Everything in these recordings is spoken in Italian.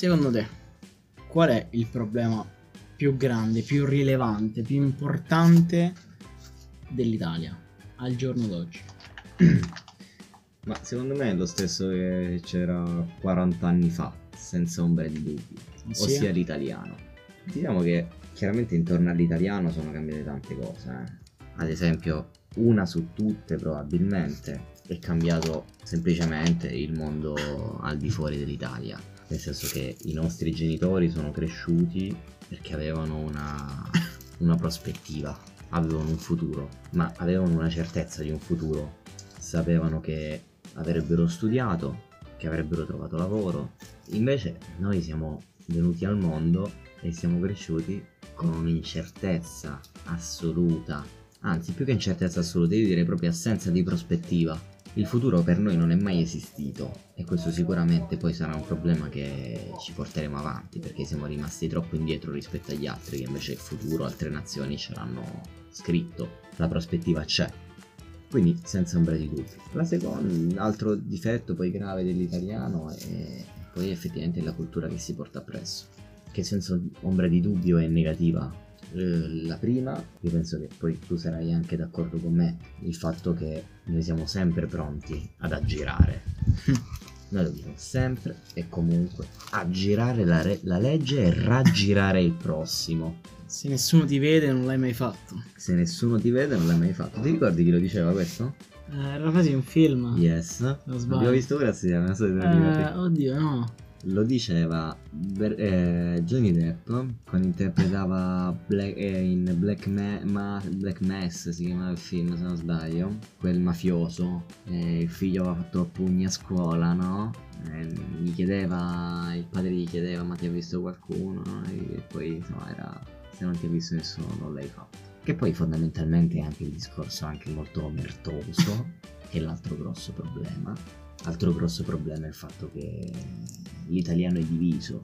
secondo te, qual è il problema più grande, più rilevante, più importante dell'Italia al giorno d'oggi? Ma secondo me è lo stesso che c'era 40 anni fa, senza ombra di dubbi, Ossia? ossia l'italiano. Diciamo che chiaramente intorno all'italiano sono cambiate tante cose. eh. Ad esempio, una su tutte probabilmente è cambiato semplicemente il mondo al di fuori dell'Italia. Nel senso che i nostri genitori sono cresciuti perché avevano una, una prospettiva, avevano un futuro, ma avevano una certezza di un futuro. Sapevano che avrebbero studiato, che avrebbero trovato lavoro. Invece noi siamo venuti al mondo e siamo cresciuti con un'incertezza assoluta. Anzi, più che incertezza assoluta, io direi proprio assenza di prospettiva. Il futuro per noi non è mai esistito e questo sicuramente poi sarà un problema che ci porteremo avanti perché siamo rimasti troppo indietro rispetto agli altri che invece il futuro altre nazioni ce l'hanno scritto. La prospettiva c'è. Quindi senza ombra di dubbi. La seconda, altro difetto poi grave dell'italiano è poi effettivamente la cultura che si porta appresso, che senza ombra di dubbio è negativa. Eh, La prima, io penso che poi tu sarai anche d'accordo con me, il fatto che noi siamo sempre pronti ad aggirare. Noi dobbiamo sempre e comunque aggirare la, re- la legge e raggirare il prossimo. Se nessuno ti vede non l'hai mai fatto. Se nessuno ti vede non l'hai mai fatto. Ti ricordi chi lo diceva questo? Eh, era quasi un film. Yes. Non sbaglio. Abbiamo visto so se te lo Eh, oddio, no. Lo diceva eh, Johnny Depp quando interpretava Black- eh, in Black, Ma- Black Mass, si chiamava il film se non sbaglio, quel mafioso, eh, il figlio aveva fatto pugni a scuola, no? Eh, gli chiedeva, il padre gli chiedeva ma ti ha visto qualcuno? no? E poi insomma era, se non ti ha visto nessuno non l'hai fatto. Che poi fondamentalmente è anche il discorso anche molto omertoso, che è l'altro grosso problema. Altro grosso problema è il fatto che l'italiano è diviso.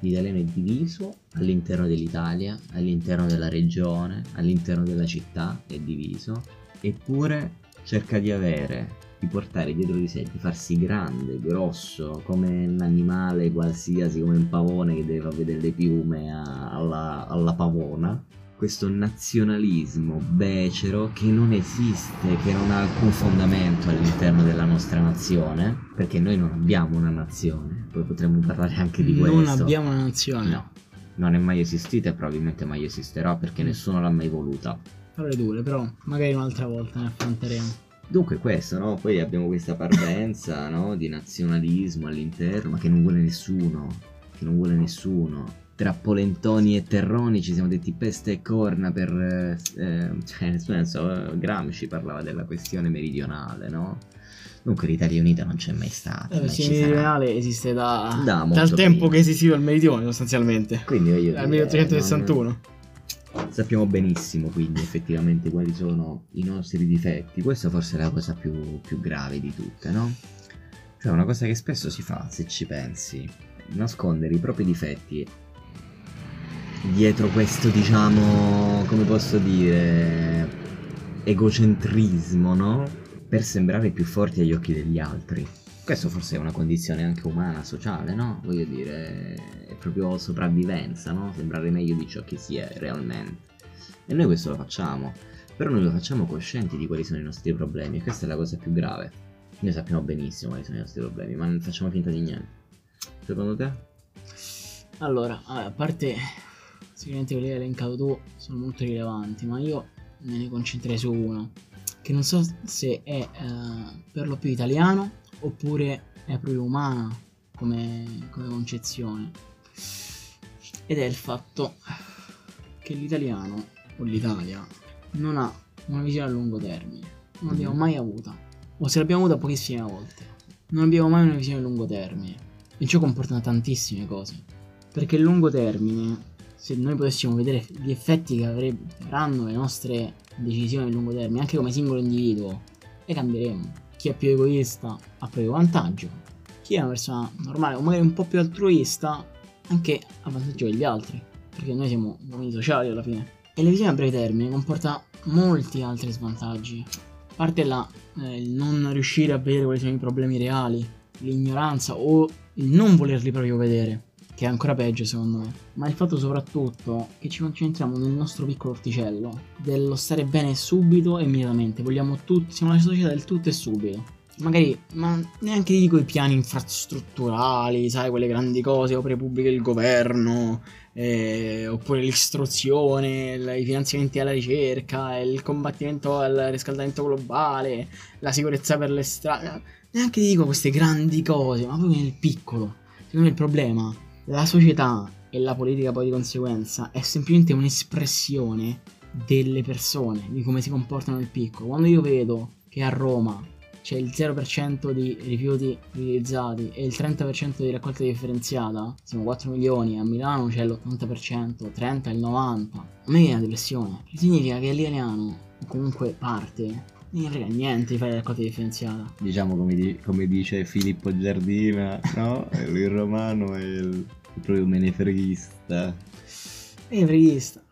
L'italiano è diviso all'interno dell'Italia, all'interno della regione, all'interno della città è diviso. Eppure cerca di avere, di portare dietro di sé, di farsi grande, grosso, come un animale qualsiasi, come un pavone che deve far vedere le piume alla, alla pavona questo nazionalismo becero che non esiste, che non ha alcun fondamento all'interno della nostra nazione, perché noi non abbiamo una nazione, poi potremmo parlare anche di questo. Non abbiamo una nazione. No, non è mai esistita e probabilmente mai esisterà perché nessuno l'ha mai voluta. Parole dure, però magari un'altra volta ne affronteremo. Dunque questo, no? Poi abbiamo questa parvenza, no? Di nazionalismo all'interno, ma che non vuole nessuno, che non vuole nessuno. Tra polentoni e terroni ci siamo detti peste e corna per... eh, eh, cioè, nel senso, eh, Gramsci parlava della questione meridionale, no? Dunque l'Italia Unita non c'è mai stata. Ci sarà. meridionale esiste da, Da dal tempo prima. che esisteva il meridione sostanzialmente. Quindi voglio Dal dire, 1861. non- Sappiamo benissimo quindi effettivamente quali sono i nostri difetti. Questa forse è la cosa più, più grave di tutte, no? Cioè una cosa che spesso si fa, se ci pensi, nascondere i propri difetti dietro questo, diciamo, come posso dire, egocentrismo, no? Per sembrare più forti agli occhi degli altri. Questo forse è una condizione anche umana, sociale, no? Voglio dire, è proprio sopravvivenza, no? Sembrare meglio di ciò che si è realmente. E noi questo lo facciamo, però noi lo facciamo coscienti di quali sono i nostri problemi e questa è la cosa più grave. Noi sappiamo benissimo quali sono i nostri problemi, ma non facciamo finta di niente. Secondo te? Allora, a parte sicuramente quelli che hai elencato tu sono molto rilevanti, ma io me ne concentrerei su uno, che non so se è eh, per lo più italiano oppure è proprio umana come, come concezione. Ed è il fatto che l'italiano o l'Italia non ha una visione a lungo termine, non l'abbiamo mai avuta, o se l'abbiamo avuta pochissime volte, non abbiamo mai una visione a lungo termine. E ciò comporta tantissime cose. Perché il lungo termine, se noi potessimo vedere gli effetti che avranno le nostre decisioni a lungo termine, anche come singolo individuo, le cambieremmo. Chi è più egoista ha proprio vantaggio. Chi è una persona normale o magari un po' più altruista, anche a vantaggio degli altri. Perché noi siamo uomini sociali alla fine. E la visione a breve termine comporta molti altri svantaggi. A parte la, eh, il non riuscire a vedere quali sono i problemi reali, l'ignoranza o il non volerli proprio vedere, che è ancora peggio secondo me, ma il fatto soprattutto che ci concentriamo nel nostro piccolo orticello, dello stare bene subito e immediatamente, vogliamo tutti, siamo la società del tutto e subito. Magari, ma neanche dico i piani infrastrutturali, sai, quelle grandi cose, opere pubbliche del governo, eh, oppure l'istruzione, i finanziamenti alla ricerca, il combattimento al riscaldamento globale, la sicurezza per le strade. Neanche dico queste grandi cose, ma proprio nel piccolo. Secondo me il problema, la società e la politica poi di conseguenza è semplicemente un'espressione delle persone, di come si comportano nel piccolo. Quando io vedo che a Roma c'è il 0% di rifiuti riutilizzati e il 30% di raccolta differenziata, siamo 4 milioni, a Milano c'è l'80%, 30, il 90%. A me viene una depressione, significa che l'italiano, comunque parte, non frega niente di fare la raccolta differenziata. Diciamo come, di- come dice Filippo Giardina, no? il romano è il, proprio menefreghista. Menefreghista.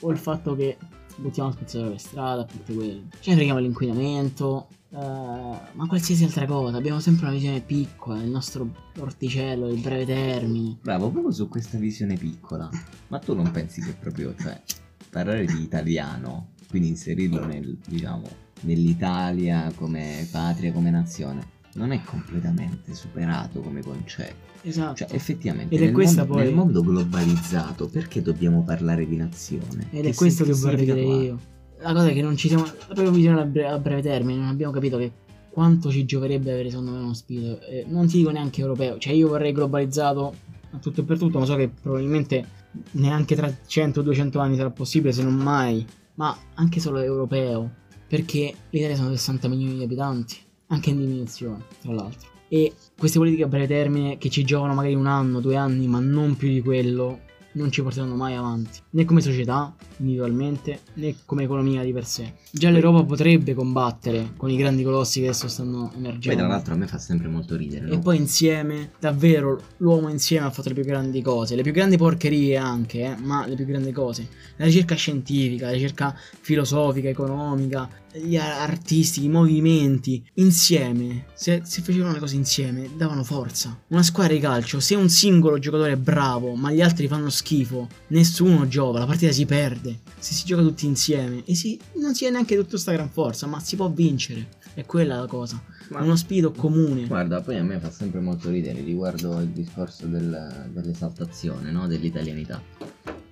O il fatto che buttiamo spazzatura per strada, parte quello. Ne freghiamo l'inquinamento, Uh, ma qualsiasi altra cosa, abbiamo sempre una visione piccola, il nostro orticello, il breve termine. Bravo, proprio su questa visione piccola. Ma tu non pensi che proprio, cioè, parlare di italiano, quindi inserirlo nel, diciamo, nell'Italia come patria, come nazione, non è completamente superato come concetto. Esatto. Cioè, effettivamente, Ed è nel, mondo, poi- nel mondo globalizzato, perché dobbiamo parlare di nazione? Ed è questo che vorrei dire qua? io. La cosa è che non ci siamo. Proprio visione a breve, a breve termine, non abbiamo capito che quanto ci gioverebbe avere secondo me uno spirito. eh, non ti dico neanche europeo. Cioè, io vorrei globalizzato a tutto e per tutto, ma so che probabilmente neanche tra 100-200 anni sarà possibile, se non mai. Ma anche solo europeo. Perché l'Italia sono 60 milioni di abitanti, anche in diminuzione, tra l'altro. E queste politiche a breve termine che ci giovano magari un anno, due anni, ma non più di quello, non ci porteranno mai avanti, né come società, individualmente, né come economia di per sé. Già l'Europa potrebbe combattere con i grandi colossi che adesso stanno Poi emergendo. tra l'altro a me fa sempre molto ridere, no? E poi insieme, davvero, l'uomo insieme ha fatto le più grandi cose, le più grandi porcherie anche, eh, ma le più grandi cose. La ricerca scientifica, la ricerca filosofica, economica, gli artisti, i movimenti, insieme, se, se facevano le cose insieme, davano forza. Una squadra di calcio, se un singolo giocatore è bravo, ma gli altri fanno schifo, nessuno giova, la partita si perde. Se si gioca tutti insieme, e si, non si è neanche tutta questa gran forza, ma si può vincere. È quella la cosa. Ma- Uno spirito comune. Guarda, poi a me fa sempre molto ridere riguardo il discorso del- dell'esaltazione, no? Dell'italianità.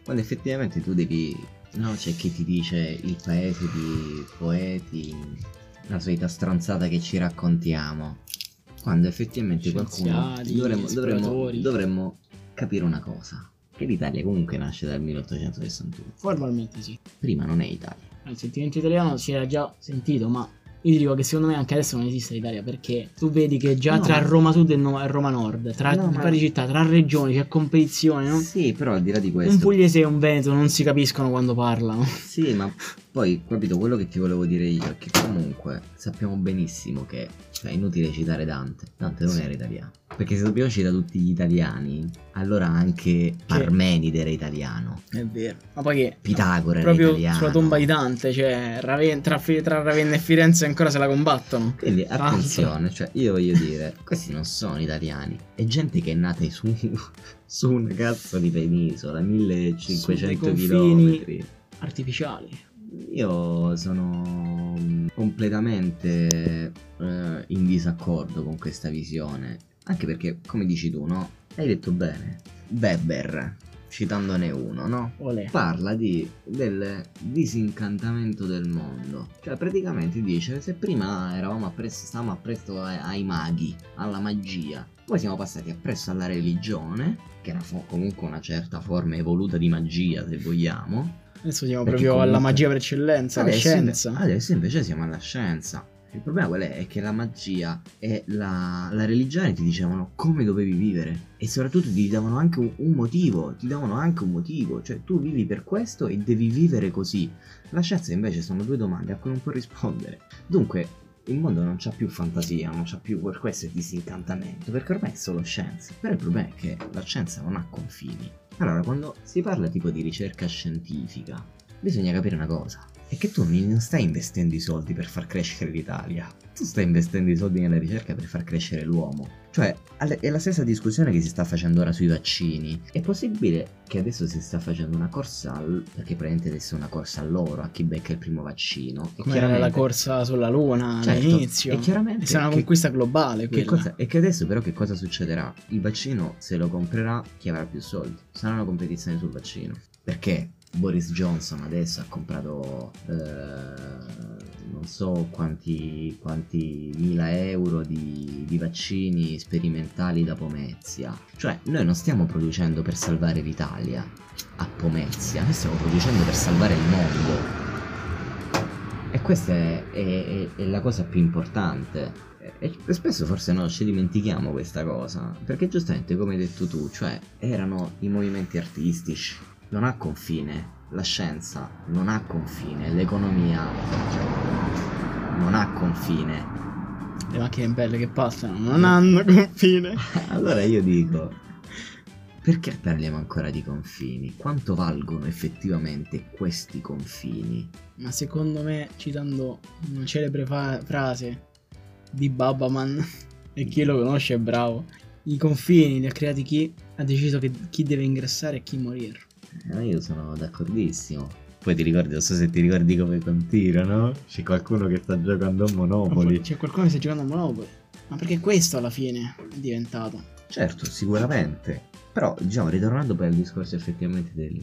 Quando effettivamente tu devi... No, c'è chi ti dice il paese di poeti, la solita stronzata che ci raccontiamo. Quando effettivamente qualcuno... Dovremmo, dovremmo, dovremmo capire una cosa. Che l'Italia comunque nasce dal 1861. Formalmente sì. Prima non è Italia. Il sentimento italiano si era già sentito, ma io ti dico che secondo me anche adesso non esiste l'Italia perché tu vedi che già No, tra ma- Roma Sud e No- Roma Nord, tra No, ma- varie città, tra regioni c'è competizione, no? Sì, però al di là di questo... Un pugliese e un veneto non si capiscono quando parlano. Sì, ma poi, capito, quello che ti volevo dire io è che comunque sappiamo benissimo che cioè, è inutile citare Dante. Dante non era italiano. Perché se dobbiamo citare tutti gli italiani, allora anche Parmenide era italiano. È vero. Ma poi che Pitagora era proprio italiano. sulla tomba di Dante, cioè Raven- tra, tra Ravenna e Firenze ancora se la combattono. Quindi Tra attenzione, cioè io voglio dire, questi non sono italiani, è gente che è nata su, su una cazzo di penisola, 1500 confini. km. Artificiali. Io sono mm, completamente eh, in disaccordo con questa visione. Anche perché, come dici tu, no? Hai detto bene. Weber, citandone uno, no? Olè. Parla di, del disincantamento del mondo. Cioè, praticamente dice: se prima eravamo appresso, stavamo appresso ai, ai maghi, alla magia, poi siamo passati appresso alla religione, che era fo- comunque una certa forma evoluta di magia, se vogliamo. Adesso siamo Perché proprio alla comunque- magia per eccellenza, la Adesso, scienza. inve- adesso invece siamo alla scienza. Il problema qual è? È che la magia e la, la religione ti dicevano come dovevi vivere e soprattutto ti davano anche un, un motivo, ti davano anche un motivo, cioè tu vivi per questo e devi vivere così. La scienza invece sono due domande a cui non può rispondere. Dunque, il mondo non c'ha più fantasia, non c'ha più per questo il disincantamento, perché ormai è solo scienza. Però il problema è che la scienza non ha confini. Allora, quando si parla tipo di ricerca scientifica, bisogna capire una cosa. È che tu non stai investendo i soldi per far crescere l'Italia, tu stai investendo i soldi nella ricerca per far crescere l'uomo. Cioè, è la stessa discussione che si sta facendo ora sui vaccini. È possibile che adesso si sta facendo una corsa, al... perché praticamente adesso è una corsa all'oro, a chi becca il primo vaccino. Come chiaramente... la corsa sulla Luna certo, all'inizio. E chiaramente... È una conquista globale che cosa... E che adesso però che cosa succederà? Il vaccino se lo comprerà chi avrà più soldi. Sarà una competizione sul vaccino. Perché Boris Johnson adesso ha comprato eh, non so quanti, quanti mila euro di, di, vaccini sperimentali da Pomezia. Cioè, noi non stiamo producendo per salvare l'Italia a Pomezia, noi stiamo producendo per salvare il mondo. E questa è, è, è la cosa più importante. E spesso forse no, ci dimentichiamo questa cosa. Perché giustamente, come hai detto tu, cioè, erano i movimenti artistici, non ha confine. La scienza non ha confine, l'economia non ha confine. Le macchine belle che passano non hanno confine. allora io dico, perché parliamo ancora di confini? Quanto valgono effettivamente questi confini? Ma secondo me, citando una celebre fa- frase di Babaman, e chi lo conosce è bravo, i confini li ha creati chi ha deciso che chi deve ingrassare e chi morire. Eh, io sono d'accordissimo. Poi ti ricordi, non so se ti ricordi come continuano. C'è qualcuno che sta giocando a Monopoli. C'è qualcuno che sta giocando a Monopoli. Ma perché questo alla fine è diventato? Certo, sicuramente. Però, diciamo, ritornando poi al discorso effettivamente del,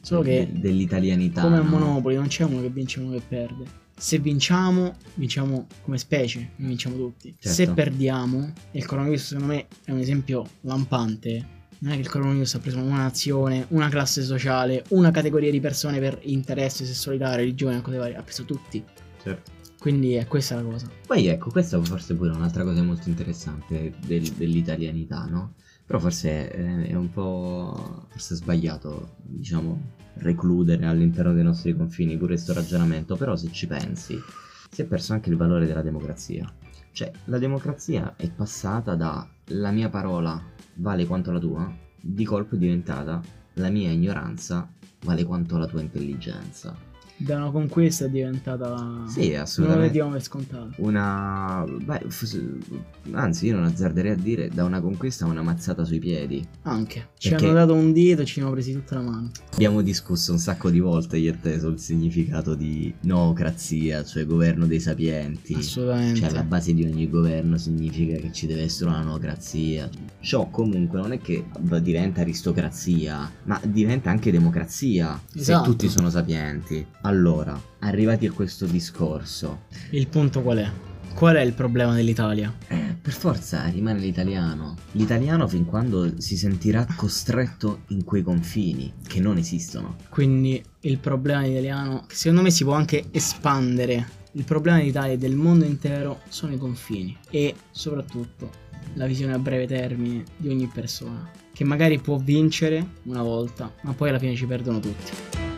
Solo che dell'italianità. Come a no? Monopoli, non c'è uno che vince e uno che perde. Se vinciamo, vinciamo come specie, vinciamo tutti. Certo. Se perdiamo, e il coronavirus secondo me è un esempio lampante, non è che il coronavirus ha preso una nazione, una classe sociale, una categoria di persone per interesse, sessualità, religione, cose varie, ha preso tutti. Certo. Quindi è questa la cosa. Poi ecco, questa forse pure un'altra cosa molto interessante del, dell'italianità, no? Però forse è, è un po' forse sbagliato, diciamo, recludere all'interno dei nostri confini pure questo ragionamento, però se ci pensi, si è perso anche il valore della democrazia. Cioè, la democrazia è passata da la mia parola vale quanto la tua, di colpo è diventata la mia ignoranza vale quanto la tua intelligenza da una conquista è diventata sì assolutamente. non lo vediamo per scontato. Una beh, anzi io non azzarderei a dire da una conquista a una mazzata sui piedi. Anche. Ci Perché hanno dato un dito e ci hanno presi tutta la mano. Abbiamo discusso un sacco di volte io e te sul significato di noocrazia cioè governo dei sapienti. Assolutamente. Cioè la base di ogni governo significa che ci deve essere una noocrazia ciò comunque non è che diventa aristocrazia ma diventa anche democrazia esatto. se tutti sono sapienti allora, arrivati a questo discorso. Il punto qual è? Qual è il problema dell'Italia? Eh, per forza rimane l'italiano. L'italiano fin quando si sentirà costretto in quei confini che non esistono. Quindi il problema italiano, che secondo me si può anche espandere, il problema dell'Italia e del mondo intero sono i confini e soprattutto la visione a breve termine di ogni persona, che magari può vincere una volta, ma poi alla fine ci perdono tutti.